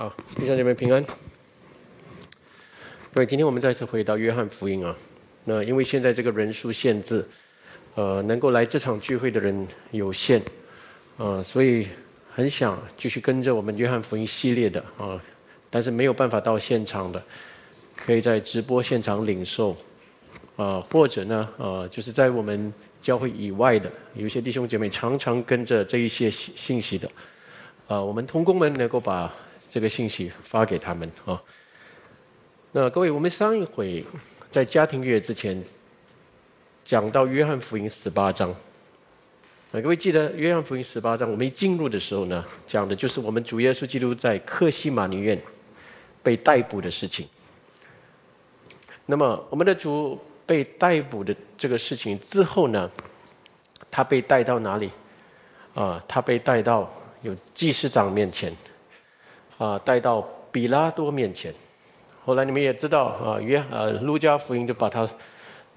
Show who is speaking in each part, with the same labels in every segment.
Speaker 1: 好，弟兄姐妹平安。各位，今天我们再次回到约翰福音啊。那因为现在这个人数限制，呃，能够来这场聚会的人有限，呃，所以很想继续跟着我们约翰福音系列的啊，但是没有办法到现场的，可以在直播现场领受，啊，或者呢，呃，就是在我们教会以外的，有一些弟兄姐妹常常跟着这一些信信息的，啊，我们同工们能够把这个信息发给他们啊。那各位，我们上一回。在家庭月之前，讲到约翰福音十八章，啊，各位记得约翰福音十八章，我们一进入的时候呢，讲的就是我们主耶稣基督在克西马尼院被逮捕的事情。那么，我们的主被逮捕的这个事情之后呢，他被带到哪里？啊，他被带到有祭司长面前，啊，带到比拉多面前。后来你们也知道啊，约呃路加福音就把他，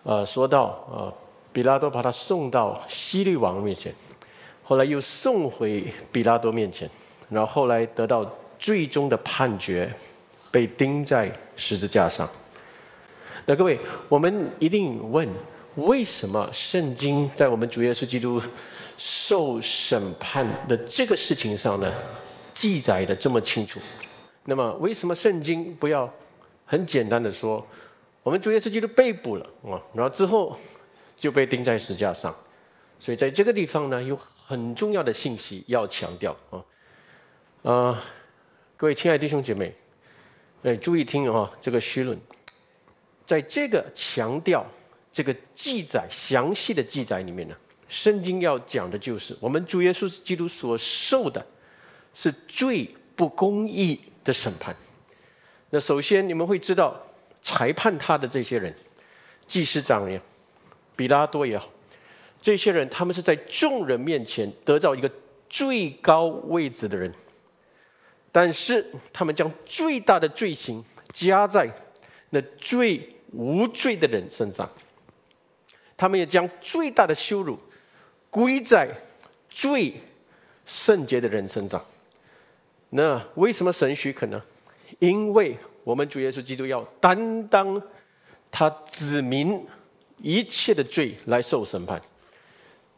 Speaker 1: 呃说到啊，比拉多把他送到希律王面前，后来又送回比拉多面前，然后后来得到最终的判决，被钉在十字架上。那各位，我们一定问，为什么圣经在我们主耶稣基督受审判的这个事情上呢，记载的这么清楚？那么为什么圣经不要？很简单的说，我们主耶稣基督被捕了啊，然后之后就被钉在石架上，所以在这个地方呢，有很重要的信息要强调啊，啊，各位亲爱的弟兄姐妹，哎，注意听啊，这个虚论，在这个强调这个记载详细的记载里面呢，圣经要讲的就是我们主耶稣基督所受的是最不公义的审判。那首先，你们会知道，裁判他的这些人，祭司长也好，比拉多也好，这些人他们是在众人面前得到一个最高位置的人，但是他们将最大的罪行加在那最无罪的人身上，他们也将最大的羞辱归在最圣洁的人身上。那为什么神许可呢？因为我们主耶稣基督要担当他子民一切的罪来受审判，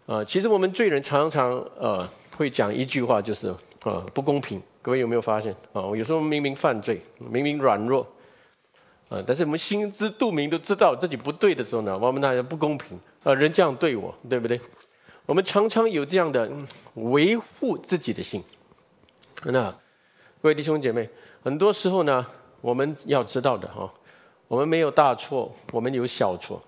Speaker 1: 啊，其实我们罪人常常呃会讲一句话，就是啊不公平。各位有没有发现啊？有时候明明犯罪，明明软弱，啊，但是我们心知肚明都知道自己不对的时候呢，我们那不公平啊，人这样对我，对不对？我们常常有这样的维护自己的心。那各位弟兄姐妹。很多时候呢，我们要知道的哈，我们没有大错，我们有小错，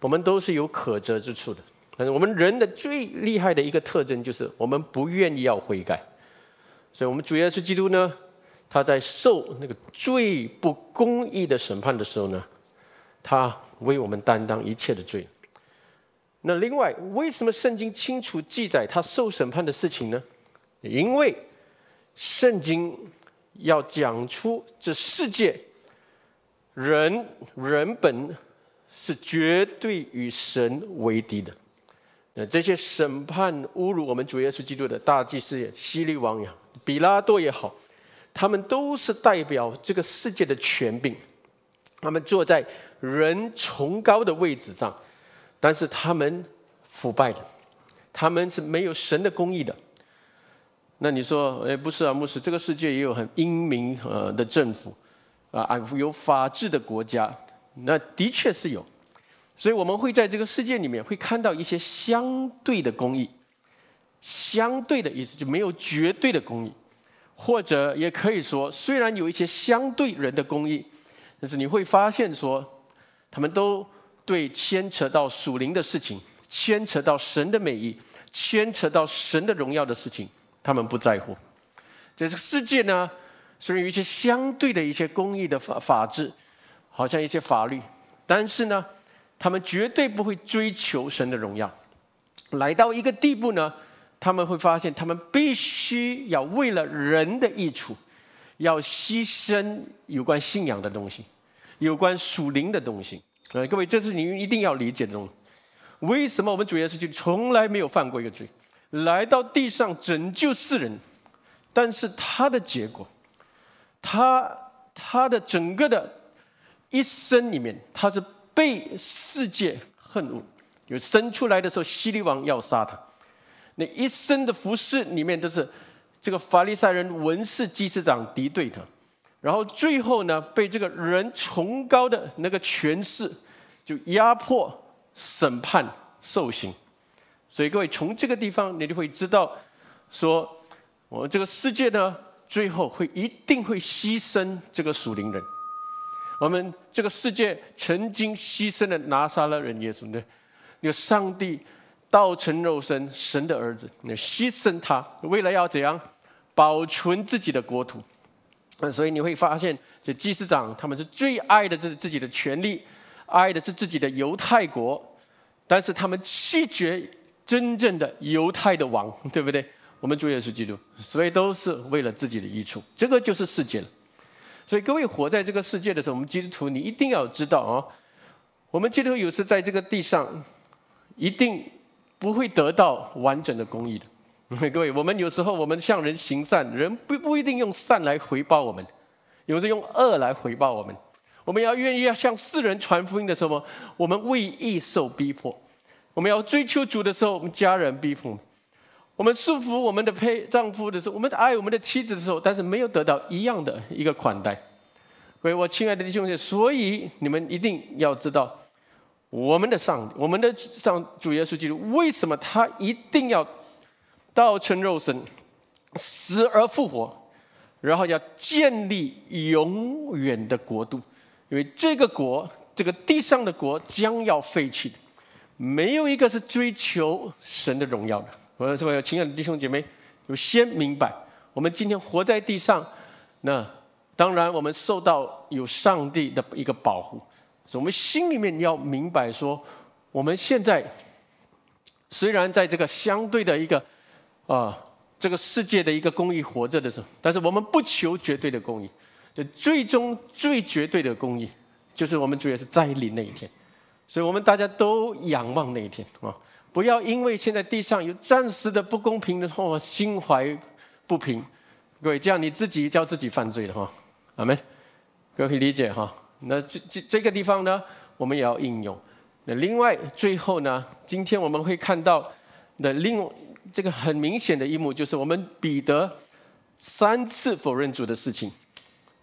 Speaker 1: 我们都是有可责之处的。但是我们人的最厉害的一个特征就是我们不愿意要悔改。所以，我们主要是基督呢，他在受那个最不公义的审判的时候呢，他为我们担当一切的罪。那另外，为什么圣经清楚记载他受审判的事情呢？因为圣经。要讲出这世界人人本是绝对与神为敌的。那这些审判侮辱我们主耶稣基督的大祭司也、希律王呀、比拉多也好，他们都是代表这个世界的权柄。他们坐在人崇高的位置上，但是他们腐败的，他们是没有神的公义的。那你说，哎，不是啊，牧师，这个世界也有很英明呃的政府，啊啊，有法治的国家，那的确是有，所以我们会在这个世界里面会看到一些相对的公义，相对的意思就没有绝对的公义，或者也可以说，虽然有一些相对人的公义，但是你会发现说，他们都对牵扯到属灵的事情，牵扯到神的美意，牵扯到神的荣耀的事情。他们不在乎，这个世界呢，虽然有一些相对的一些公益的法法治，好像一些法律，但是呢，他们绝对不会追求神的荣耀。来到一个地步呢，他们会发现，他们必须要为了人的益处，要牺牲有关信仰的东西，有关属灵的东西。呃，各位，这是你们一定要理解的东西。为什么我们主耶稣就从来没有犯过一个罪？来到地上拯救世人，但是他的结果，他他的整个的一生里面，他是被世界恨恶，有生出来的时候，希律王要杀他，那一生的服饰里面都是这个法利赛人文士祭司长敌对他，然后最后呢，被这个人崇高的那个权势就压迫、审判、受刑。所以各位从这个地方，你就会知道，说我们这个世界呢，最后会一定会牺牲这个属灵人。我们这个世界曾经牺牲了拿撒勒人耶稣的，那个上帝道成肉身，神的儿子，那牺牲他，为了要怎样保存自己的国土。那所以你会发现，这祭司长他们是最爱的是自己的权利，爱的是自己的犹太国，但是他们弃绝。真正的犹太的王，对不对？我们主也是基督，所以都是为了自己的益处。这个就是世界了。所以各位活在这个世界的时候，我们基督徒你一定要知道啊，我们基督徒有时在这个地上，一定不会得到完整的公义的。各位，我们有时候我们向人行善，人不不一定用善来回报我们，有时用恶来回报我们。我们要愿意要向世人传福音的时候，我们为义受逼迫。我们要追求主的时候，我们家人逼迫；我们束缚我们的配丈夫的时候，我们的爱我们的妻子的时候，但是没有得到一样的一个款待。各位，我亲爱的弟兄姐妹，所以你们一定要知道，我们的上我们的上主耶稣基督，为什么他一定要道成肉身，死而复活，然后要建立永远的国度？因为这个国，这个地上的国将要废去。没有一个是追求神的荣耀的。我说，有亲爱的弟兄姐妹，有先明白，我们今天活在地上，那当然我们受到有上帝的一个保护，所以我们心里面要明白说，我们现在虽然在这个相对的一个啊这个世界的一个公义活着的时候，但是我们不求绝对的公义，就最终最绝对的公义，就是我们主要是在临那一天。所以我们大家都仰望那一天啊！不要因为现在地上有暂时的不公平的话，心怀不平，各位，这样你自己叫自己犯罪了哈！阿门，各位可以理解哈？那这这这个地方呢，我们也要应用。那另外最后呢，今天我们会看到的另这个很明显的一幕，就是我们彼得三次否认主的事情。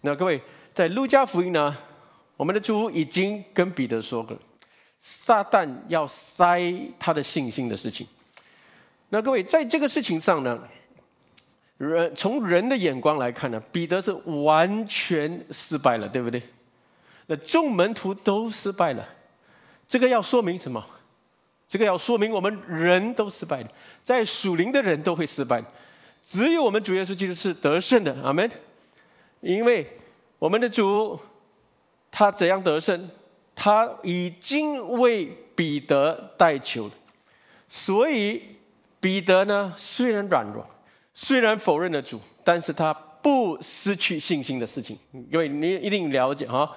Speaker 1: 那各位在路加福音呢，我们的主已经跟彼得说过。撒旦要塞他的信心的事情，那各位在这个事情上呢，人从人的眼光来看呢，彼得是完全失败了，对不对？那众门徒都失败了，这个要说明什么？这个要说明我们人都失败了，在属灵的人都会失败，只有我们主耶稣基督是得胜的，阿门。因为我们的主他怎样得胜？他已经为彼得代求了，所以彼得呢，虽然软弱，虽然否认了主，但是他不失去信心的事情。因为你一定了解哈，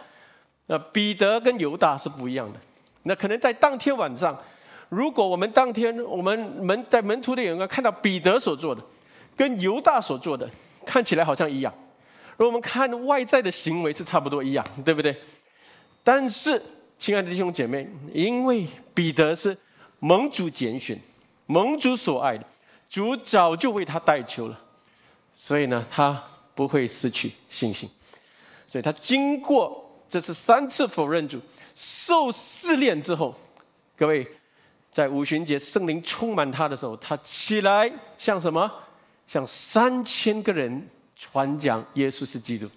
Speaker 1: 那彼得跟犹大是不一样的。那可能在当天晚上，如果我们当天我们门在门徒的眼光看到彼得所做的，跟犹大所做的看起来好像一样，而我们看外在的行为是差不多一样，对不对？但是，亲爱的弟兄姐妹，因为彼得是盟主拣选、盟主所爱的，主早就为他代求了，所以呢，他不会失去信心。所以他经过这次三次否认主、受试炼之后，各位在五旬节圣灵充满他的时候，他起来像什么？像三千个人传讲耶稣是基督，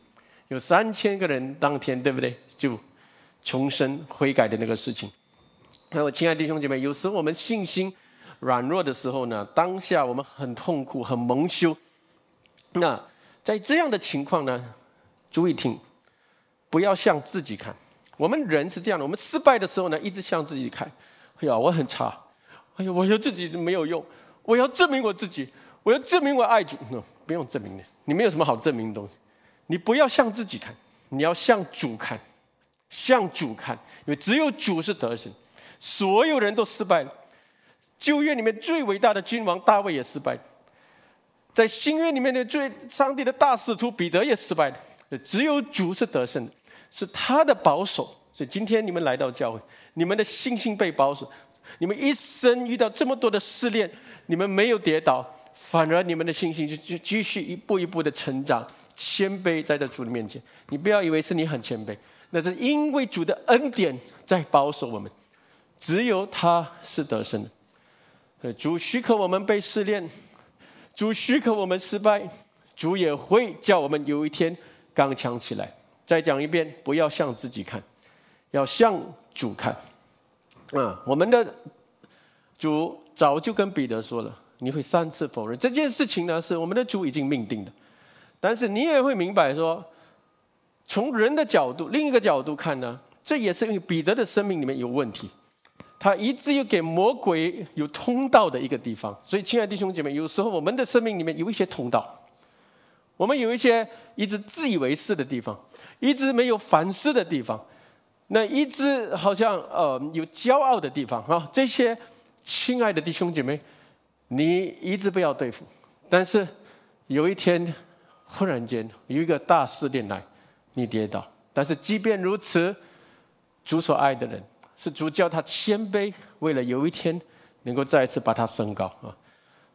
Speaker 1: 有三千个人当天，对不对？就。重生悔改的那个事情，那我亲爱的弟兄姐妹，有时我们信心软弱的时候呢，当下我们很痛苦、很蒙羞。那在这样的情况呢，注意听，不要向自己看。我们人是这样的，我们失败的时候呢，一直向自己看。哎呀，我很差。哎呀，我要自己没有用，我要证明我自己，我要证明我爱主。不用证明的，你没有什么好证明的东西。你不要向自己看，你要向主看。向主看，因为只有主是得胜，所有人都失败了。旧约里面最伟大的君王大卫也失败了，在新约里面的最上帝的大使徒彼得也失败了。只有主是得胜的，是他的保守。所以今天你们来到教会，你们的信心被保守，你们一生遇到这么多的试炼，你们没有跌倒，反而你们的信心就就继续一步一步的成长，谦卑在这主的面前。你不要以为是你很谦卑，那是因为主的恩典在保守我们，只有他是得胜的。主许可我们被试炼，主许可我们失败，主也会叫我们有一天刚强起来。再讲一遍，不要向自己看。要向主看，啊，我们的主早就跟彼得说了，你会三次否认这件事情呢，是我们的主已经命定的。但是你也会明白说，从人的角度，另一个角度看呢，这也是因为彼得的生命里面有问题，他一直有给魔鬼有通道的一个地方。所以，亲爱的弟兄姐妹，有时候我们的生命里面有一些通道，我们有一些一直自以为是的地方，一直没有反思的地方。那一直好像呃有骄傲的地方啊，这些亲爱的弟兄姐妹，你一直不要对付。但是有一天忽然间有一个大试炼来，你跌倒。但是即便如此，主所爱的人是主叫他谦卑，为了有一天能够再一次把他升高啊。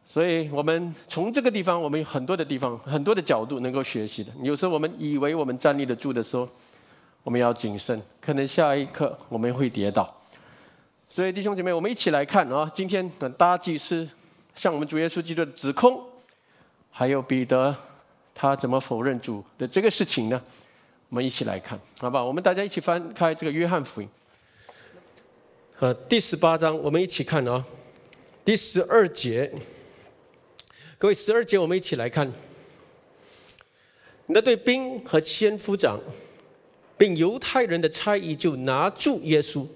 Speaker 1: 所以我们从这个地方，我们有很多的地方，很多的角度能够学习的。有时候我们以为我们站立得住的时候。我们要谨慎，可能下一刻我们会跌倒。所以弟兄姐妹，我们一起来看啊，今天的大祭司向我们主耶稣基督的指控，还有彼得他怎么否认主的这个事情呢？我们一起来看，好不好？我们大家一起翻开这个约翰福音，呃，第十八章，我们一起看啊，第十二节，各位十二节，我们一起来看，那对兵和千夫长。并犹太人的差役就拿住耶稣，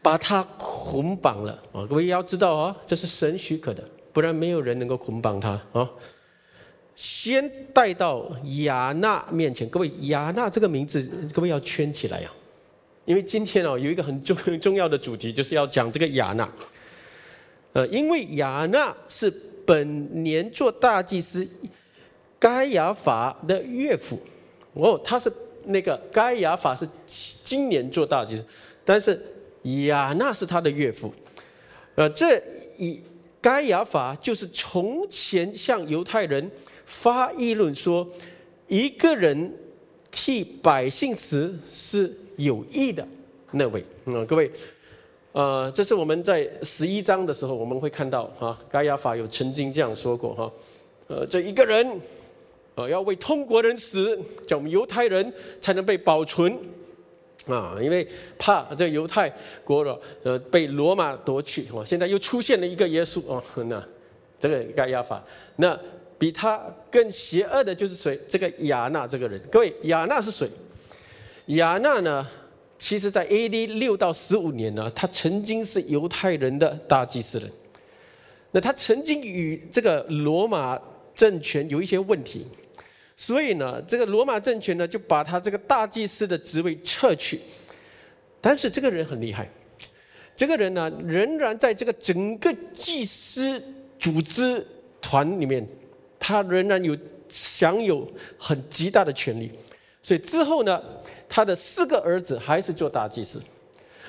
Speaker 1: 把他捆绑了啊！各位要知道啊，这是神许可的，不然没有人能够捆绑他啊。先带到亚纳面前，各位亚纳这个名字，各位要圈起来呀，因为今天哦有一个很重很 重要的主题，就是要讲这个亚纳。呃，因为亚纳是本年做大祭司该亚法的岳父哦，他是。那个该亚法是今年做大祭司，但是亚纳是他的岳父，呃，这以该亚法就是从前向犹太人发议论说，一个人替百姓死是有益的那位。嗯，各位，呃，这是我们在十一章的时候我们会看到哈，该亚法有曾经这样说过哈，呃，这一个人。呃，要为通国人死，叫我们犹太人才能被保存啊！因为怕这犹太国了，呃，被罗马夺去啊！现在又出现了一个耶稣哦！那这个盖亚法，那比他更邪恶的就是谁？这个亚纳这个人。各位，亚纳是谁？亚纳呢？其实在 A.D. 六到十五年呢，他曾经是犹太人的大祭司人。那他曾经与这个罗马政权有一些问题。所以呢，这个罗马政权呢，就把他这个大祭司的职位撤去。但是这个人很厉害，这个人呢，仍然在这个整个祭司组织团里面，他仍然有享有很极大的权利。所以之后呢，他的四个儿子还是做大祭司。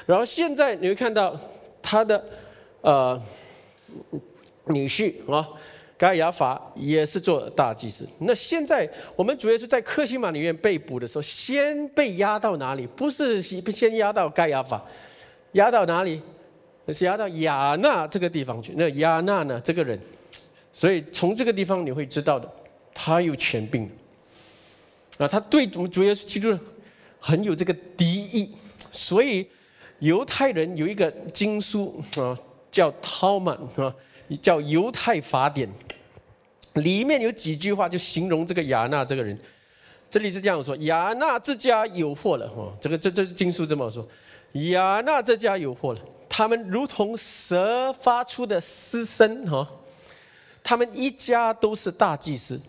Speaker 1: 然后现在你会看到他的呃女婿啊。盖亚法也是做大祭司。那现在我们主要是在克西玛里面被捕的时候，先被押到哪里？不是先押到盖亚法，押到哪里？是押到亚纳这个地方去。那亚纳呢？这个人，所以从这个地方你会知道的，他有权柄啊，他对我们主要是记住很有这个敌意。所以犹太人有一个经书啊，叫《陶曼》啊。叫犹太法典，里面有几句话就形容这个亚纳这个人。这里是这样说：亚纳这家有祸了。哦，这个这这经书这么说：亚纳这家有祸了。他们如同蛇发出的嘶声。哈，他们一家都是大祭司。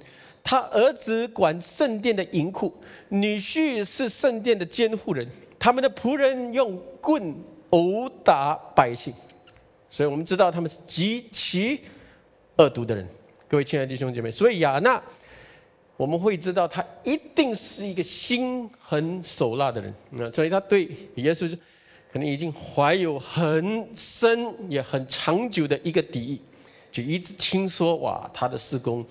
Speaker 1: 他儿子管圣殿的银库，女婿是圣殿的监护人。他们的仆人用棍殴打百姓。所以我们知道他们是极其恶毒的人，各位亲爱的弟兄姐妹。所以亚纳我们会知道他一定是一个心狠手辣的人。那所以他对耶稣可能已经怀有很深也很长久的一个敌意，就一直听说哇他的施工，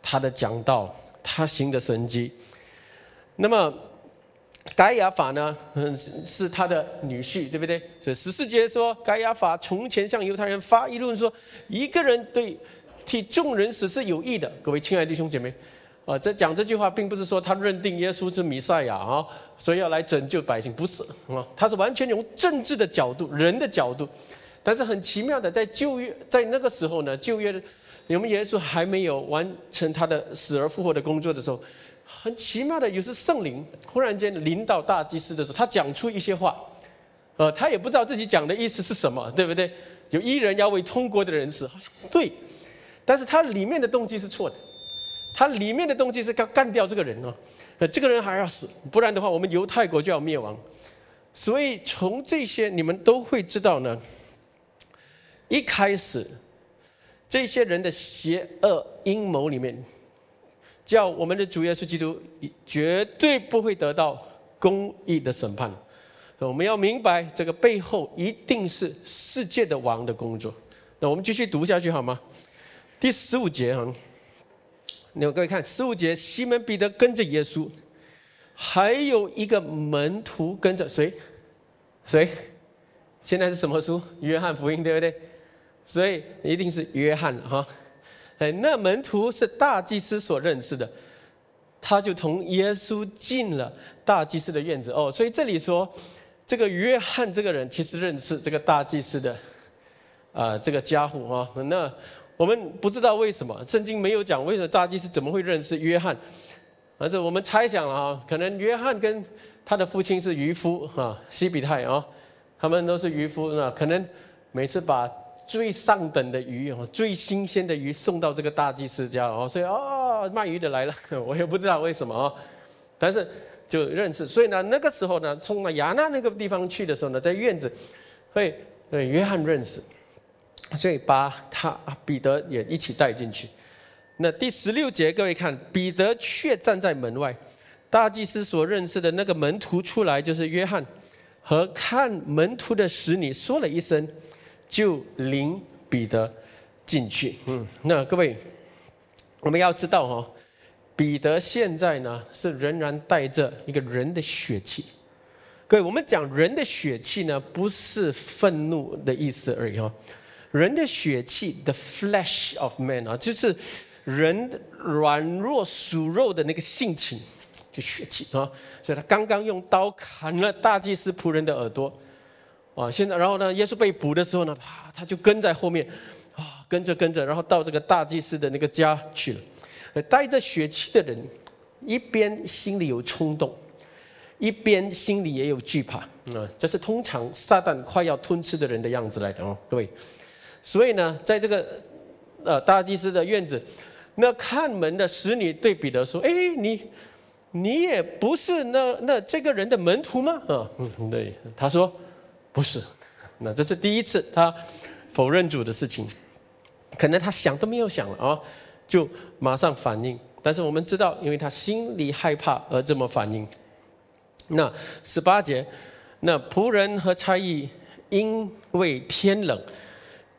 Speaker 1: 他的讲道，他行的神迹。那么。盖亚法呢，嗯，是他的女婿，对不对？所以十四节说，盖亚法从前向犹太人发议论说，一个人对替众人死是有益的。各位亲爱的弟兄姐妹，啊，这讲这句话，并不是说他认定耶稣是弥赛亚啊，所以要来拯救百姓，不是啊，他是完全用政治的角度、人的角度。但是很奇妙的，在旧约，在那个时候呢，旧约我们耶稣还没有完成他的死而复活的工作的时候。很奇妙的，有时圣灵忽然间临到大祭司的时候，他讲出一些话，呃，他也不知道自己讲的意思是什么，对不对？有一人要为通国的人死，好像对，但是他里面的动机是错的，他里面的动机是要干掉这个人哦，呃，这个人还要死，不然的话，我们犹太国就要灭亡。所以从这些你们都会知道呢，一开始这些人的邪恶阴谋里面。叫我们的主耶稣基督绝对不会得到公义的审判，我们要明白这个背后一定是世界的王的工作。那我们继续读下去好吗？第十五节哈，你们各位看十五节，西门彼得跟着耶稣，还有一个门徒跟着谁？谁？现在是什么书？约翰福音对不对？所以一定是约翰哈。哎，那门徒是大祭司所认识的，他就同耶稣进了大祭司的院子。哦，所以这里说，这个约翰这个人其实认识这个大祭司的，啊，这个家伙啊。那我们不知道为什么圣经没有讲为什么大祭司怎么会认识约翰，而是我们猜想了啊，可能约翰跟他的父亲是渔夫啊，西比泰啊，他们都是渔夫那可能每次把。最上等的鱼哦，最新鲜的鱼送到这个大祭司家哦，所以哦，卖鱼的来了，我也不知道为什么哦，但是就认识，所以呢，那个时候呢，从了亚纳那个地方去的时候呢，在院子会对约翰认识，所以把他彼得也一起带进去。那第十六节，各位看，彼得却站在门外，大祭司所认识的那个门徒出来，就是约翰和看门徒的使女说了一声。就领彼得进去。嗯，那各位，我们要知道哦，彼得现在呢是仍然带着一个人的血气。各位，我们讲人的血气呢，不是愤怒的意思而已哦。人的血气，the flesh of man 啊，就是人软弱属肉的那个性情，就血气啊。所以他刚刚用刀砍了大祭司仆人的耳朵。啊，现在然后呢？耶稣被捕的时候呢，他他就跟在后面，啊，跟着跟着，然后到这个大祭司的那个家去了。带着血气的人，一边心里有冲动，一边心里也有惧怕。啊，这是通常撒旦快要吞吃的人的样子来的哦，各位。所以呢，在这个呃大祭司的院子，那看门的使女对彼得说：“哎，你你也不是那那这个人的门徒吗？”啊，嗯，对，他说。不是，那这是第一次他否认主的事情，可能他想都没有想了啊，就马上反应。但是我们知道，因为他心里害怕而这么反应。那十八节，那仆人和差役因为天冷，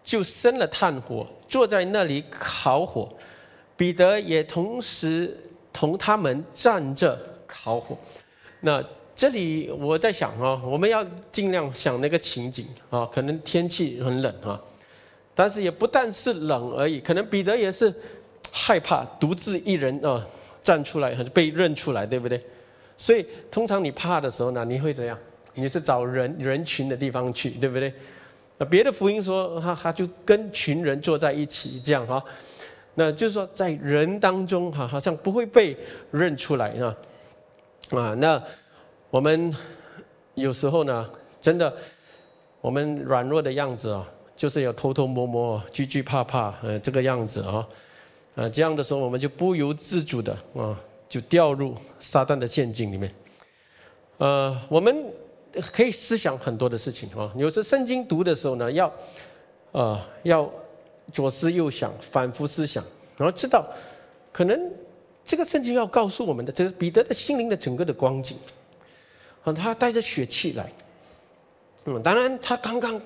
Speaker 1: 就生了炭火，坐在那里烤火。彼得也同时同他们站着烤火。那。这里我在想哦，我们要尽量想那个情景啊，可能天气很冷啊，但是也不但是冷而已，可能彼得也是害怕独自一人啊站出来，被认出来，对不对？所以通常你怕的时候呢，你会怎样？你是找人人群的地方去，对不对？那别的福音说他他就跟群人坐在一起这样哈，那就是说在人当中哈，好像不会被认出来啊啊那。我们有时候呢，真的，我们软弱的样子啊，就是要偷偷摸摸、惧惧怕怕，呃，这个样子啊，呃，这样的时候，我们就不由自主的啊，就掉入撒旦的陷阱里面。呃，我们可以思想很多的事情啊，有时圣经读的时候呢，要啊，要左思右想，反复思想，然后知道，可能这个圣经要告诉我们的，这是彼得的心灵的整个的光景。啊，他带着血气来。嗯，当然他刚刚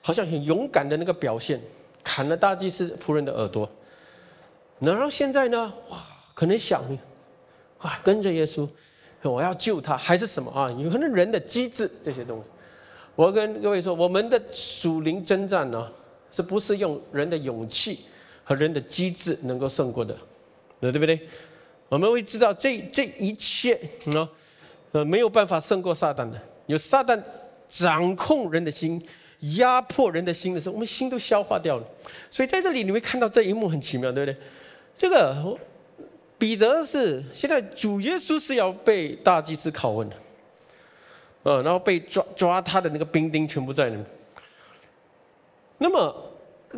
Speaker 1: 好像很勇敢的那个表现，砍了大祭司仆人的耳朵。然后现在呢，哇，可能想，啊，跟着耶稣，我要救他，还是什么啊？有可能人的机智这些东西。我跟各位说，我们的属灵征战呢，是不是用人的勇气和人的机智能够胜过的？对不对？我们会知道这这一切啊，呃，没有办法胜过撒旦的。有撒旦掌控人的心，压迫人的心的时候，我们心都消化掉了。所以在这里你会看到这一幕很奇妙，对不对？这个彼得是现在主耶稣是要被大祭司拷问的。呃，然后被抓抓他的那个兵丁全部在那。那么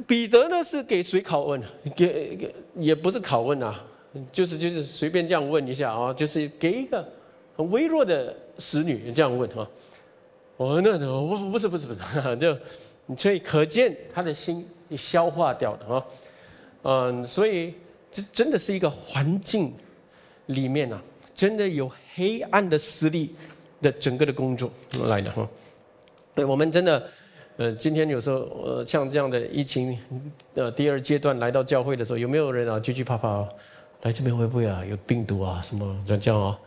Speaker 1: 彼得呢是给谁拷问？给给也不是拷问啊，就是就是随便这样问一下啊，就是给一个很微弱的使女这样问哈。哦，那那不不是不是不是，就所以可见他的心你消化掉了哈。嗯，所以这真的是一个环境里面啊，真的有黑暗的势力。的整个的工作怎么来的哈，对，我们真的，呃，今天有时候呃，像这样的疫情，呃，第二阶段来到教会的时候，有没有人啊，惧惧怕怕，来这边会不会啊，有病毒啊，什么这样啊，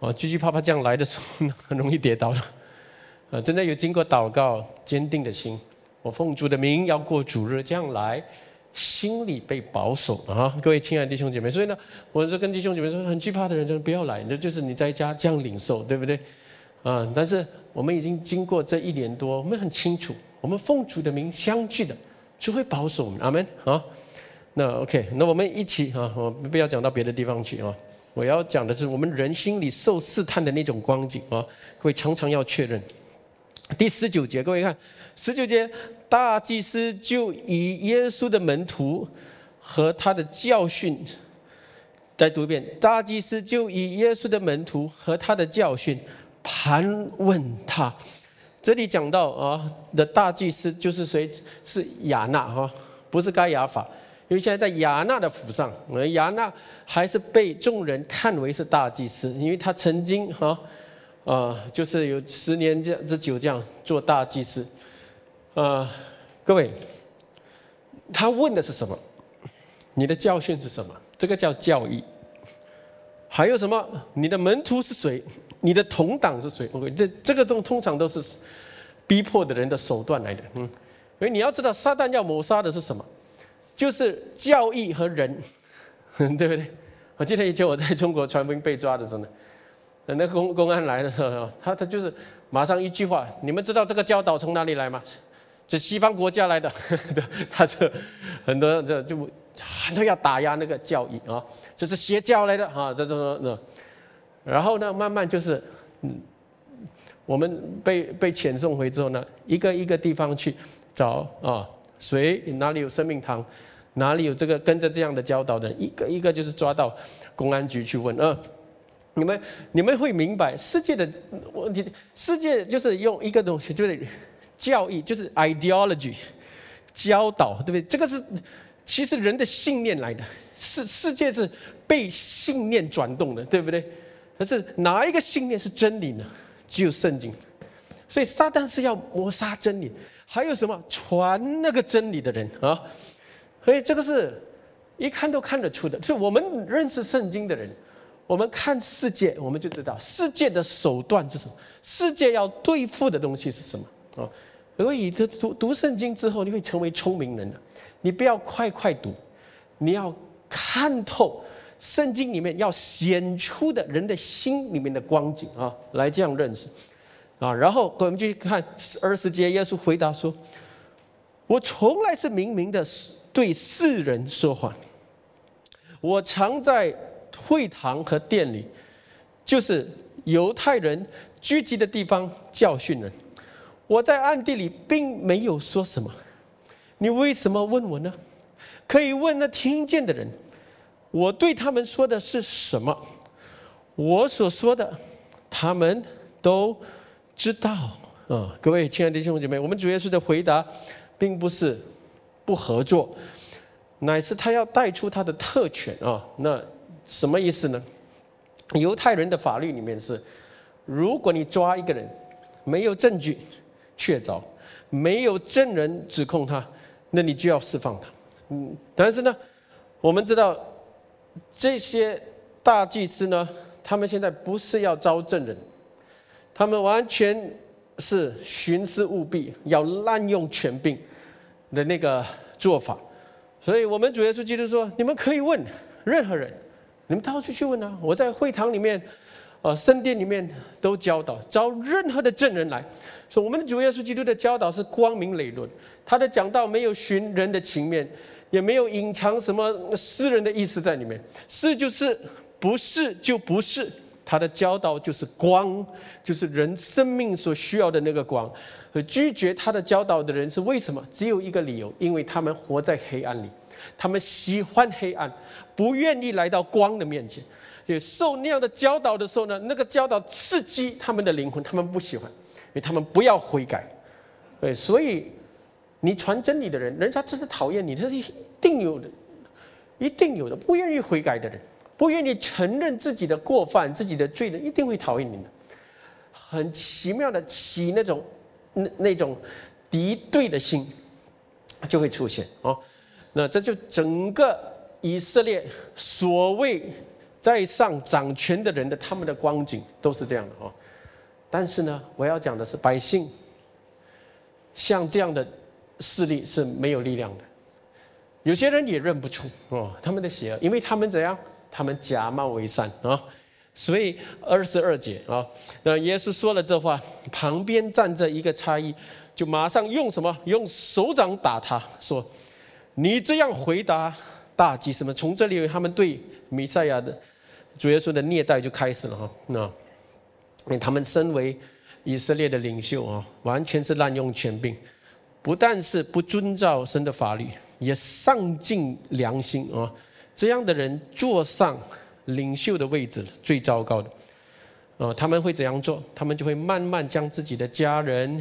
Speaker 1: 啊，惧惧怕怕这样来的时候，很容易跌倒了，啊，真的有经过祷告，坚定的心，我奉主的名要过主日，这样来。心里被保守啊，各位亲爱的弟兄姐妹，所以呢，我就跟弟兄姐妹说，很惧怕的人就不要来，那就是你在家这样领受，对不对？啊，但是我们已经经过这一年多，我们很清楚，我们奉主的名相聚的，就会保守我们，阿门啊。那 OK，那我们一起啊，我不要讲到别的地方去啊。我要讲的是我们人心里受试探的那种光景啊，各位常常要确认。第十九节，各位看，十九节。大祭司就以耶稣的门徒和他的教训，再读一遍。大祭司就以耶稣的门徒和他的教训盘问他。这里讲到啊，的大祭司就是谁？是亚纳哈，不是该亚法。因为现在在亚纳的府上，亚纳还是被众人看为是大祭司，因为他曾经哈啊，就是有十年这之久这样做大祭司。啊，各位，他问的是什么？你的教训是什么？这个叫教义。还有什么？你的门徒是谁？你的同党是谁？OK，这这个都通常都是逼迫的人的手段来的。嗯，因为你要知道，撒旦要谋杀的是什么？就是教义和人，对不对？我记得以前我在中国传福音被抓的时候呢，那公公安来的时候，他他就是马上一句话：你们知道这个教导从哪里来吗？这西方国家来的，他是很多这就很多要打压那个教义啊，这是邪教来的啊，这种那，然后呢，慢慢就是嗯，我们被被遣送回之后呢，一个一个地方去找啊，谁哪里有生命堂，哪里有这个跟着这样的教导的，一个一个就是抓到公安局去问啊，你们你们会明白世界的问题，世界就是用一个东西就是。教义就是 ideology，教导，对不对？这个是其实人的信念来的，世世界是被信念转动的，对不对？可是哪一个信念是真理呢？只有圣经。所以撒旦是要抹杀真理，还有什么传那个真理的人啊？所以这个是一看都看得出的。是我们认识圣经的人，我们看世界，我们就知道世界的手段是什么，世界要对付的东西是什么啊？所以，读读读圣经之后，你会成为聪明人的。你不要快快读，你要看透圣经里面要显出的人的心里面的光景啊，来这样认识啊。然后我们就看二十节，耶稣回答说：“我从来是明明的对世人说谎，我常在会堂和店里，就是犹太人聚集的地方教训人。”我在暗地里并没有说什么，你为什么问我呢？可以问那听见的人，我对他们说的是什么？我所说的，他们都知道啊！各位亲爱的弟兄姐妹，我们主耶稣的回答，并不是不合作，乃是他要带出他的特权啊！那什么意思呢？犹太人的法律里面是，如果你抓一个人，没有证据确凿，没有证人指控他，那你就要释放他。嗯，但是呢，我们知道这些大祭司呢，他们现在不是要招证人，他们完全是徇私舞弊，要滥用权柄的那个做法。所以我们主耶稣基督说：“你们可以问任何人，你们到处去问啊！我在会堂里面，呃，圣殿里面都教导，招任何的证人来说，我们的主耶稣基督的教导是光明磊落，他的讲道没有寻人的情面。”也没有隐藏什么私人的意思在里面，是就是，不是就不是。他的教导就是光，就是人生命所需要的那个光。而拒绝他的教导的人是为什么？只有一个理由，因为他们活在黑暗里，他们喜欢黑暗，不愿意来到光的面前。就受那样的教导的时候呢，那个教导刺激他们的灵魂，他们不喜欢，因为他们不要悔改。对，所以。你传真理的人，人家真的讨厌你，这是一定有的，一定有的。不愿意悔改的人，不愿意承认自己的过犯、自己的罪的，一定会讨厌你的。很奇妙的起那种那那种敌对的心，就会出现哦。那这就整个以色列所谓在上掌权的人的他们的光景都是这样的哦。但是呢，我要讲的是百姓像这样的。势力是没有力量的，有些人也认不出哦，他们的邪恶，因为他们怎样？他们假冒为善啊，所以二十二节啊，那耶稣说了这话，旁边站着一个差役，就马上用什么？用手掌打他，说：“你这样回答大祭司们，从这里他们对弥赛亚的主耶稣的虐待就开始了哈。那因为他们身为以色列的领袖啊，完全是滥用权柄。”不但是不遵照神的法律，也丧尽良心啊！这样的人坐上领袖的位置，最糟糕的啊！他们会怎样做？他们就会慢慢将自己的家人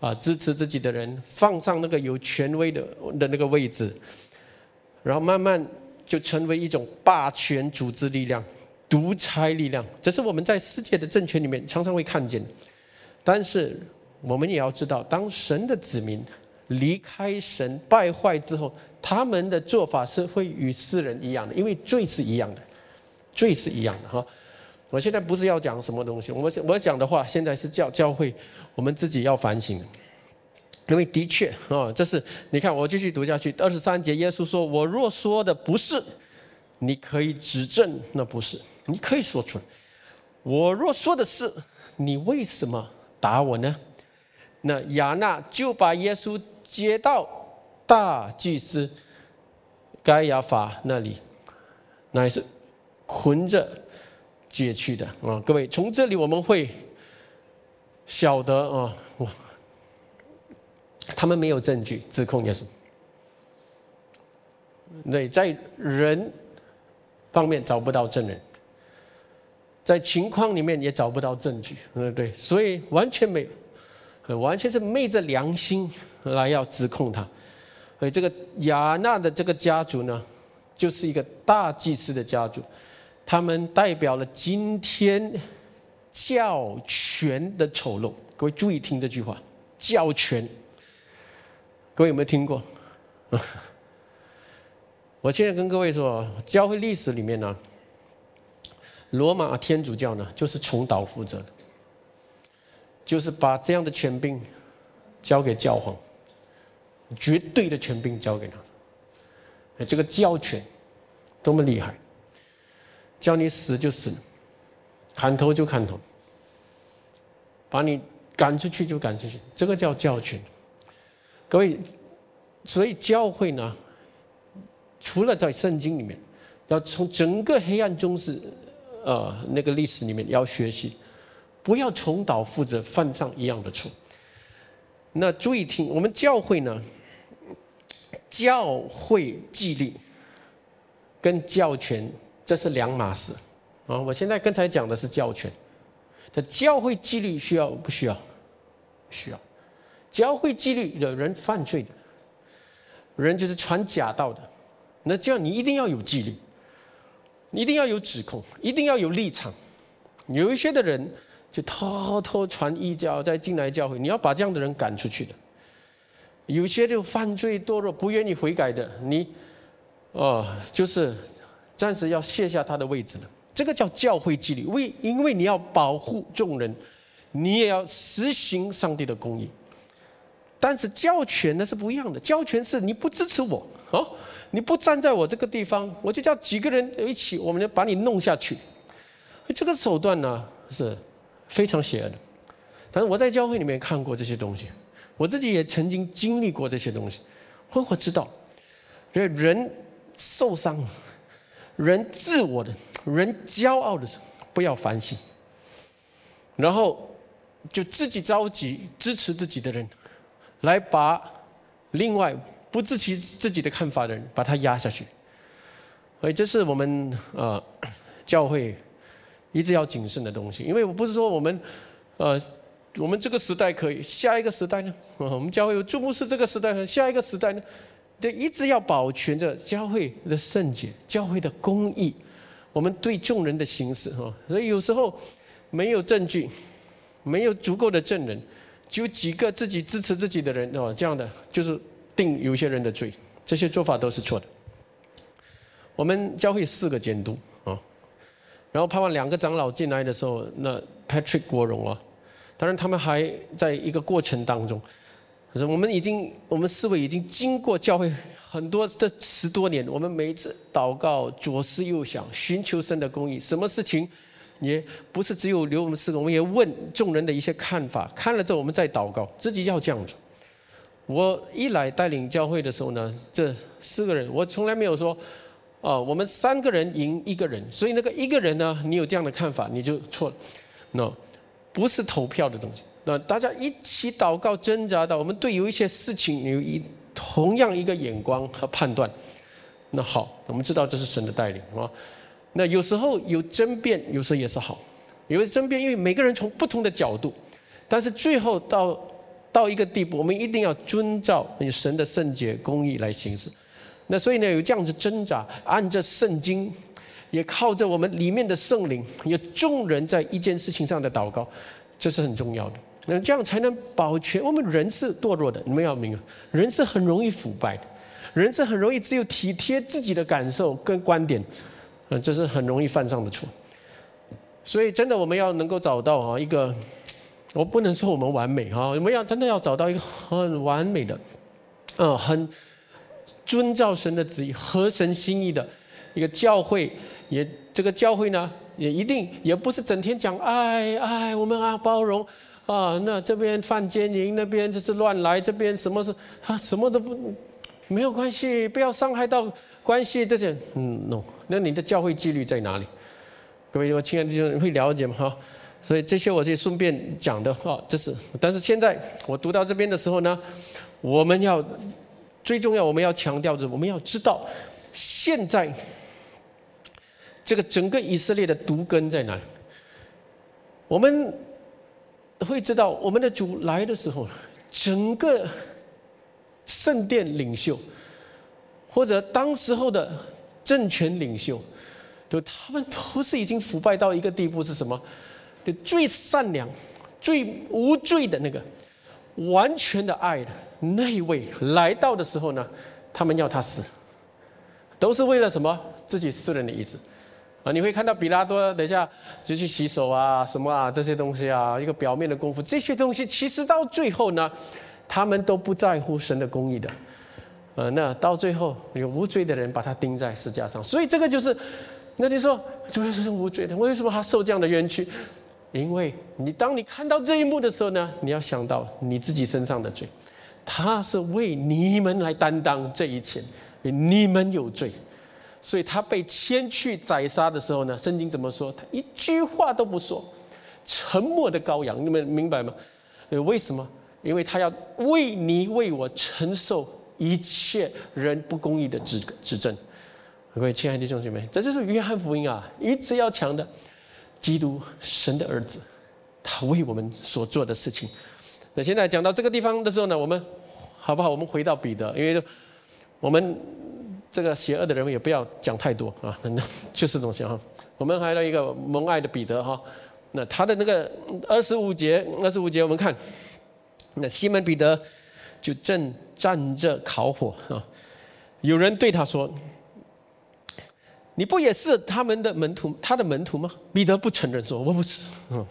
Speaker 1: 啊，支持自己的人放上那个有权威的的那个位置，然后慢慢就成为一种霸权组织力量、独裁力量。这是我们在世界的政权里面常常会看见，但是。我们也要知道，当神的子民离开神败坏之后，他们的做法是会与世人一样的，因为罪是一样的，罪是一样的哈。我现在不是要讲什么东西，我我讲的话现在是教教会，我们自己要反省，因为的确啊，这是你看我继续读下去，二十三节，耶稣说：“我若说的不是，你可以指证那不是，你可以说出来；我若说的是，你为什么打我呢？”那亚纳就把耶稣接到大祭司该亚法那里，乃是捆着解去的啊！各位，从这里我们会晓得啊，哇他们没有证据指控耶稣。对，在人方面找不到证人，在情况里面也找不到证据，嗯，对，所以完全没有。完全是昧着良心来要指控他，所以这个亚纳的这个家族呢，就是一个大祭司的家族，他们代表了今天教权的丑陋。各位注意听这句话，教权。各位有没有听过？我现在跟各位说，教会历史里面呢，罗马天主教呢，就是重蹈覆辙。就是把这样的权柄交给教皇，绝对的权柄交给他。这个教权多么厉害！叫你死就死，砍头就砍头，把你赶出去就赶出去，这个叫教权。各位，所以教会呢，除了在圣经里面，要从整个黑暗中是呃那个历史里面要学习。不要重蹈覆辙，犯上一样的错。那注意听，我们教会呢，教会纪律跟教权这是两码事啊。我现在刚才讲的是教权，那教会纪律需要不需要？需要。教会纪律有人犯罪的，人就是传假道的，那这样你一定要有纪律。你一定要有指控，一定要有立场。有一些的人就偷偷传异教，再进来教会，你要把这样的人赶出去的。有些就犯罪堕落，不愿意悔改的，你，哦，就是暂时要卸下他的位置了。这个叫教会纪律，为因为你要保护众人，你也要实行上帝的公义。但是教权那是不一样的，教权是你不支持我，哦，你不站在我这个地方，我就叫几个人一起，我们就把你弄下去。这个手段呢是非常邪恶的。但是我在教会里面看过这些东西。我自己也曾经经历过这些东西，我我知道，人受伤，人自我的，人骄傲的时候，不要反省，然后就自己着急支持自己的人，来把另外不支持自己的看法的人把他压下去，所以这是我们呃教会一直要谨慎的东西，因为我不是说我们呃。我们这个时代可以，下一个时代呢？我们教会有注目是这个时代和下一个时代呢，就一直要保全着教会的圣洁、教会的公义，我们对众人的行事哈。所以有时候没有证据，没有足够的证人，就几个自己支持自己的人哦，这样的就是定有些人的罪，这些做法都是错的。我们教会四个监督啊，然后盼望两个长老进来的时候，那 Patrick 国荣啊。当然，他们还在一个过程当中。可是我们已经，我们四位已经经过教会很多这十多年，我们每一次祷告左思右想，寻求神的公义。什么事情也不是只有留我们四个，我们也问众人的一些看法。看了之后，我们再祷告，自己要这样子。我一来带领教会的时候呢，这四个人，我从来没有说，哦，我们三个人赢一个人，所以那个一个人呢，你有这样的看法，你就错了。no。不是投票的东西，那大家一起祷告挣扎的，我们对有一些事情有一同样一个眼光和判断。那好，我们知道这是神的带领啊。那有时候有争辩，有时候也是好，有争辩，因为每个人从不同的角度，但是最后到到一个地步，我们一定要遵照神的圣洁公义来行事。那所以呢，有这样子挣扎，按着圣经。也靠着我们里面的圣灵，有众人在一件事情上的祷告，这是很重要的。那这样才能保全我们人是堕落的，你们要明白，人是很容易腐败的，人是很容易只有体贴自己的感受跟观点，嗯，这是很容易犯上的错。所以真的我们要能够找到啊一个，我不能说我们完美哈，我们要真的要找到一个 很完美的，嗯，很遵照神的旨意、合神心意的一个教会。也这个教会呢，也一定也不是整天讲爱爱，我们啊包容啊，那这边犯奸淫，那边就是乱来，这边什么是啊什么都不没有关系，不要伤害到关系这些，嗯，no，那你的教会纪律在哪里？各位我亲爱的弟兄你会了解吗？哈，所以这些我是顺便讲的话，这是，但是现在我读到这边的时候呢，我们要最重要，我们要强调的，我们要知道现在。这个整个以色列的毒根在哪里？我们会知道，我们的主来的时候，整个圣殿领袖，或者当时候的政权领袖，都他们都是已经腐败到一个地步，是什么？的最善良、最无罪的那个、完全的爱的那一位来到的时候呢？他们要他死，都是为了什么？自己私人的意志。啊，你会看到比拉多等一下就去洗手啊，什么啊这些东西啊，一个表面的功夫，这些东西其实到最后呢，他们都不在乎神的公义的，呃，那到最后有无罪的人把他钉在石架上，所以这个就是，那你说就是无罪的，为什么他受这样的冤屈？因为你当你看到这一幕的时候呢，你要想到你自己身上的罪，他是为你们来担当这一切，你们有罪。所以他被牵去宰杀的时候呢，圣经怎么说？他一句话都不说，沉默的羔羊，你们明白吗？为什么？因为他要为你为我承受一切人不公义的指指证。各位亲爱的弟兄姐妹，这就是约翰福音啊，一直要强的，基督神的儿子，他为我们所做的事情。那现在讲到这个地方的时候呢，我们好不好？我们回到彼得，因为我们。这个邪恶的人也不要讲太多啊，反正就是这种想法。我们还有一个蒙爱的彼得哈，那他的那个二十五节，二十五节我们看，那西门彼得就正站着烤火啊，有人对他说：“你不也是他们的门徒，他的门徒吗？”彼得不承认说：“我不是。”嗯，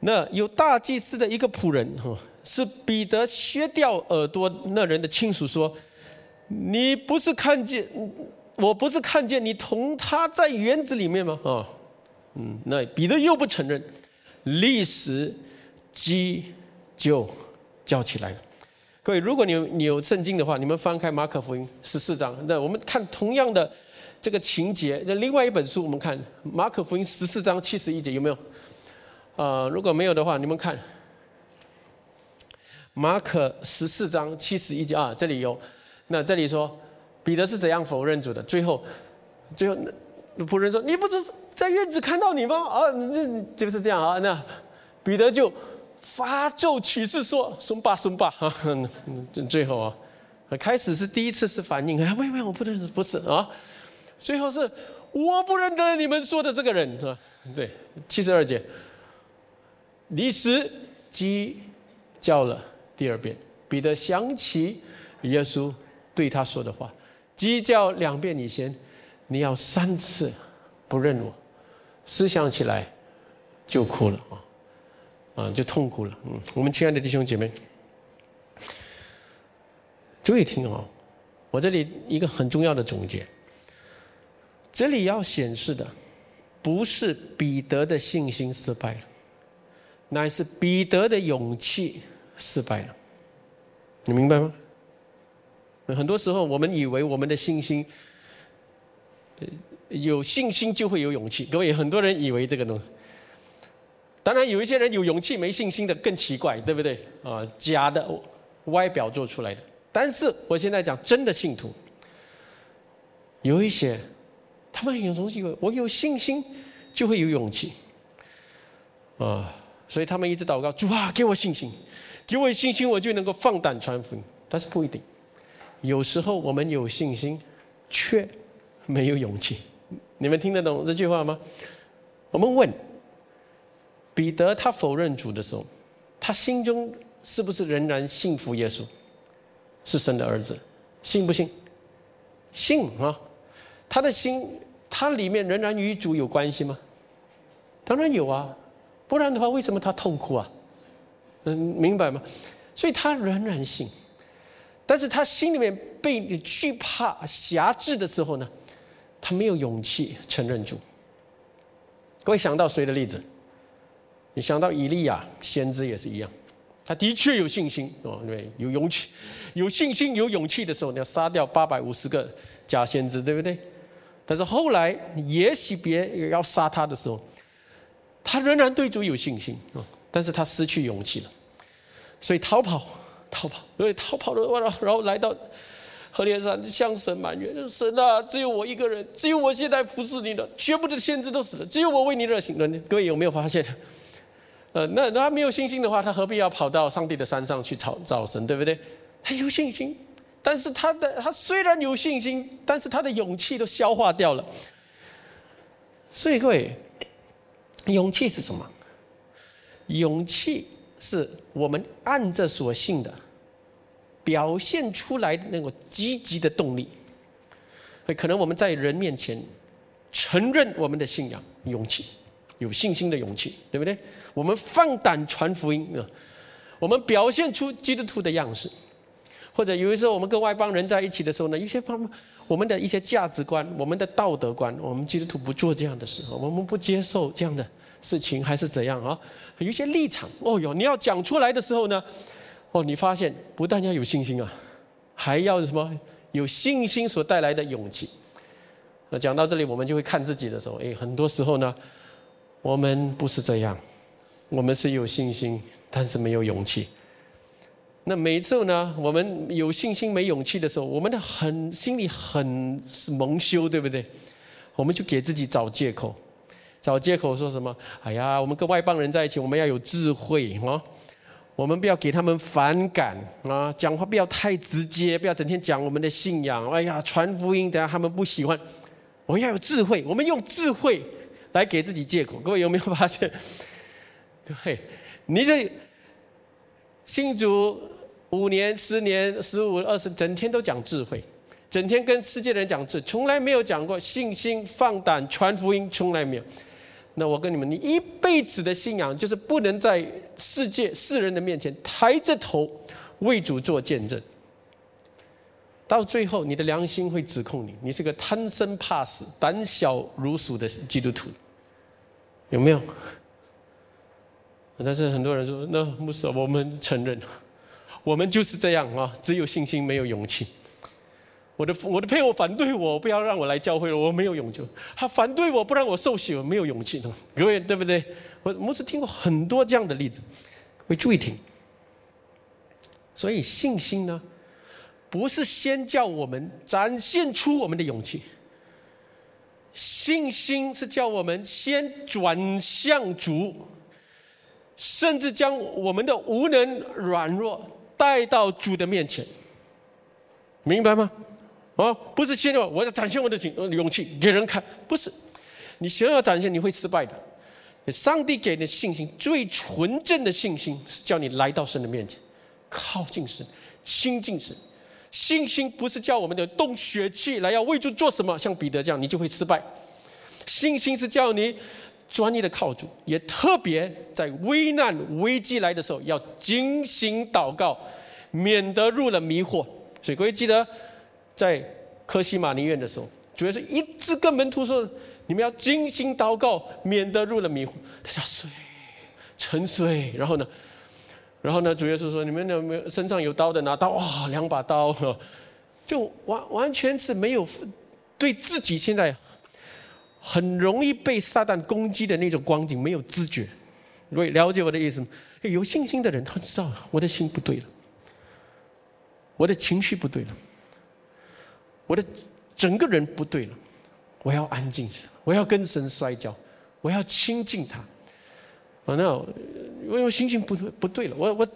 Speaker 1: 那有大祭司的一个仆人哈，是彼得削掉耳朵那人的亲属说：“你不是看见？”我不是看见你同他在园子里面吗？啊，嗯，那彼得又不承认，立时鸡就叫起来了。各位，如果你有你有圣经的话，你们翻开马可福音十四章，那我们看同样的这个情节。那另外一本书，我们看马可福音十四章七十一节有没有？啊，如果没有的话，你们看马可十四章七十一节啊，这里有。那这里说。彼得是怎样否认主的？最后，最后那仆人说：“你不是在院子看到你吗？”啊，那就是这样啊。那彼得就发咒起誓说：“松吧，松吧。”啊，最后啊，开始是第一次是反应，哎，喂喂，我不认识，不是啊。最后是我不认得你们说的这个人，是吧？对，七十二节，离时鸡叫了第二遍，彼得想起耶稣对他说的话。鸡叫两遍，你先，你要三次不认我，思想起来就哭了啊，啊，就痛苦了。嗯，我们亲爱的弟兄姐妹，注意听哦，我这里一个很重要的总结，这里要显示的不是彼得的信心失败了，乃是彼得的勇气失败了，你明白吗？很多时候，我们以为我们的信心，有信心就会有勇气。各位，很多人以为这个东西。当然，有一些人有勇气没信心的更奇怪，对不对？啊，假的外表做出来的。但是我现在讲真的信徒，有一些他们有东西，我有信心就会有勇气啊，所以他们一直祷告主啊，给我信心，给我信心，我就能够放胆传福音。但是不一定。有时候我们有信心，却没有勇气。你们听得懂这句话吗？我们问彼得，他否认主的时候，他心中是不是仍然信服耶稣，是神的儿子？信不信？信啊！他的心，他里面仍然与主有关系吗？当然有啊，不然的话，为什么他痛苦啊？嗯，明白吗？所以他仍然信。但是他心里面被你惧怕辖制的时候呢，他没有勇气承认主。各位想到谁的例子？你想到以利亚先知也是一样，他的确有信心哦，对，有勇气，有信心有勇气的时候，你要杀掉八百五十个假先知，对不对？但是后来也许别要杀他的时候，他仍然对主有信心啊，但是他失去勇气了，所以逃跑。逃跑，因为逃跑的话，然后来到河连山向神埋怨：“神啊，只有我一个人，只有我现在服侍你的，全部的先知都死了，只有我为你热心。”各位有没有发现？呃，那他没有信心的话，他何必要跑到上帝的山上去找找神，对不对？他有信心，但是他的他虽然有信心，但是他的勇气都消化掉了。所以各位，勇气是什么？勇气。是我们按着所信的表现出来的那种积极的动力，可能我们在人面前承认我们的信仰，勇气，有信心的勇气，对不对？我们放胆传福音啊，我们表现出基督徒的样式，或者有的时候我们跟外邦人在一起的时候呢，一些方我们的一些价值观、我们的道德观，我们基督徒不做这样的事，我们不接受这样的。事情还是怎样啊？有一些立场哦哟，你要讲出来的时候呢，哦，你发现不但要有信心啊，还要什么？有信心所带来的勇气。那讲到这里，我们就会看自己的时候，哎，很多时候呢，我们不是这样，我们是有信心，但是没有勇气。那每次呢，我们有信心没勇气的时候，我们的很心里很蒙羞，对不对？我们就给自己找借口。找借口说什么？哎呀，我们跟外邦人在一起，我们要有智慧哦！我们不要给他们反感啊，讲话不要太直接，不要整天讲我们的信仰。哎呀，传福音，等下他们不喜欢。我们要有智慧，我们用智慧来给自己借口。各位有没有发现？对，你这信主五年、十年、十五、二十，整天都讲智慧，整天跟世界的人讲智，从来没有讲过信心、放胆传福音，从来没有。那我跟你们，你一辈子的信仰就是不能在世界世人的面前抬着头为主做见证。到最后，你的良心会指控你，你是个贪生怕死、胆小如鼠的基督徒，有没有？但是很多人说，那牧师，我们承认，我们就是这样啊，只有信心，没有勇气。我的我的配偶反对我，不要让我来教会了，我没有勇气。他反对我，不让我受洗，我没有勇气。各位对不对？我牧师听过很多这样的例子，各位注意听。所以信心呢？不是先叫我们展现出我们的勇气，信心是叫我们先转向主，甚至将我们的无能软弱带到主的面前，明白吗？哦，不是先要我要展现我的勇勇气给人看，不是，你想要展现你会失败的。上帝给你的信心最纯正的信心是叫你来到神的面前，靠近神，亲近神。信心不是叫我们的动血气来要为主做什么，像彼得这样，你就会失败。信心是叫你专一的靠主，也特别在危难危机来的时候要精心祷告，免得入了迷惑。所以各位记得，在科西玛尼院的时候，主要是一直跟门徒说：你们要精心祷告，免得入了迷糊。他叫睡，沉睡，然后呢？然后呢，主耶稣说：“你们有没有身上有刀的拿刀？哇，两把刀，就完完全是没有对自己现在很容易被撒旦攻击的那种光景没有知觉。各位了解我的意思吗？有信心的人他知道我的心不对了，我的情绪不对了，我的整个人不对了，我要安静下来，我要跟神摔跤，我要亲近他。”啊，那因为心情不对不对了，我我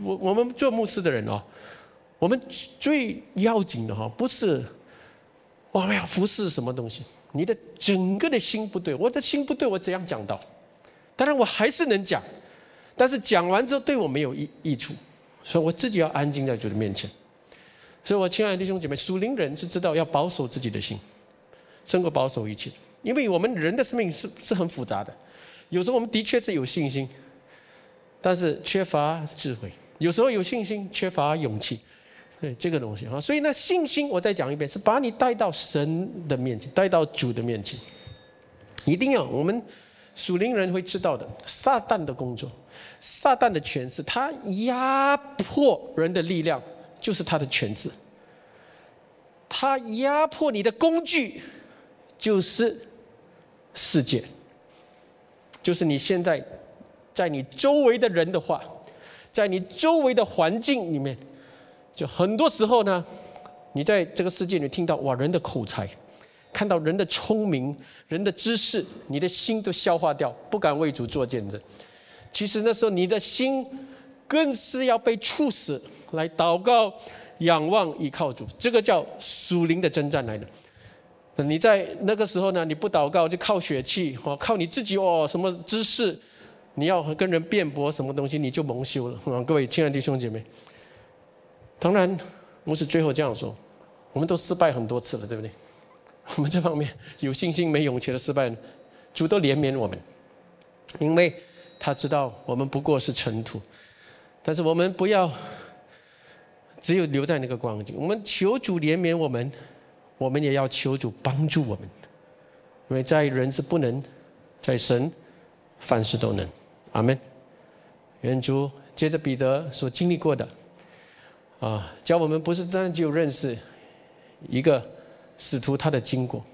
Speaker 1: 我我们做牧师的人哦，我们最要紧的哈，不是我们要服侍什么东西，你的整个的心不对，我的心不对，我怎样讲到？当然我还是能讲，但是讲完之后对我没有益益处，所以我自己要安静在主的面前。所以我亲爱的弟兄姐妹，属灵人是知道要保守自己的心，胜过保守一切，因为我们人的生命是是很复杂的。有时候我们的确是有信心，但是缺乏智慧；有时候有信心，缺乏勇气。对这个东西啊，所以呢，信心我再讲一遍，是把你带到神的面前，带到主的面前。一定要我们属灵人会知道的，撒旦的工作，撒旦的权势，他压迫人的力量就是他的权势。他压迫你的工具就是世界。就是你现在在你周围的人的话，在你周围的环境里面，就很多时候呢，你在这个世界里听到哇人的口才，看到人的聪明、人的知识，你的心都消化掉，不敢为主做见证。其实那时候你的心更是要被处死，来祷告、仰望、依靠主，这个叫属灵的征战来的。你在那个时候呢？你不祷告就靠血气哦，靠你自己哦，什么知识？你要跟人辩驳什么东西，你就蒙羞了。各位亲爱的弟兄姐妹，当然我是最后这样说，我们都失败很多次了，对不对？我们这方面有信心没勇气的失败，主都怜悯我们，因为他知道我们不过是尘土。但是我们不要只有留在那个光景，我们求主怜悯我们。我们也要求主帮助我们，因为在人是不能，在神凡事都能。阿门。愿主接着彼得所经历过的，啊，教我们不是单就认识一个使徒他的经过，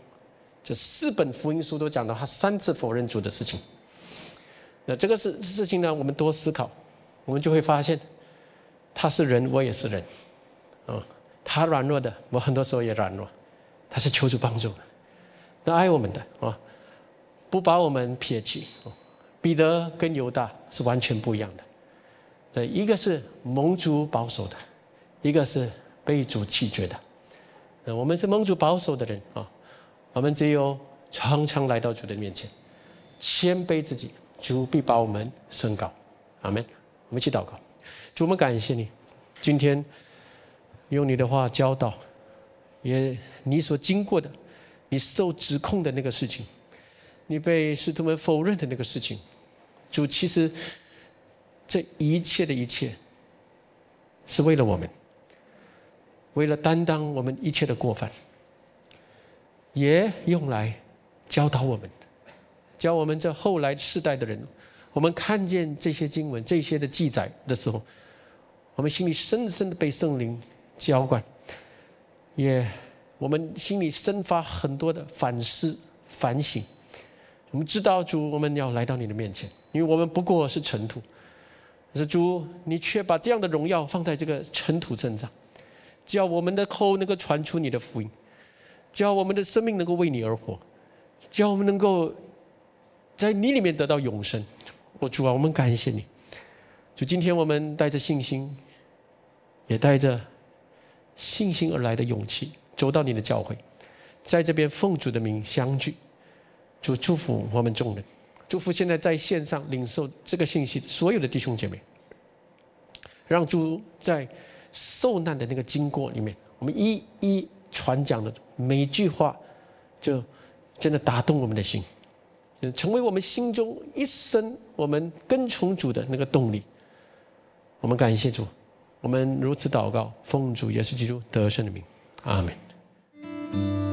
Speaker 1: 这四本福音书都讲到他三次否认主的事情。那这个事事情呢，我们多思考，我们就会发现，他是人，我也是人，啊，他软弱的，我很多时候也软弱。他是求助帮助的，那爱我们的啊，不把我们撇弃。彼得跟犹大是完全不一样的，对，一个是蒙主保守的，一个是被主弃绝的。那我们是蒙主保守的人啊，我们只有常常来到主的面前，谦卑自己，主必把我们升高。阿门。我们一起祷告，主，我们感谢你，今天用你的话教导，也你所经过的，你受指控的那个事情，你被使徒们否认的那个事情，主，其实这一切的一切，是为了我们，为了担当我们一切的过犯，也用来教导我们，教我们这后来世代的人。我们看见这些经文、这些的记载的时候，我们心里深深的被圣灵浇灌，也我们心里生发很多的反思、反省。我们知道主，我们要来到你的面前，因为我们不过是尘土，可是主，你却把这样的荣耀放在这个尘土身上，叫我们的口能够传出你的福音，叫我们的生命能够为你而活，叫我们能够在你里面得到永生。我主啊，我们感谢你。就今天我们带着信心，也带着信心而来的勇气，走到你的教会，在这边奉主的名相聚。主祝福我们众人，祝福现在在线上领受这个信息所有的弟兄姐妹，让主在受难的那个经过里面，我们一一传讲的每一句话，就真的打动我们的心。成为我们心中一生我们跟从主的那个动力。我们感谢主，我们如此祷告，奉主耶稣基督得胜的名，阿门。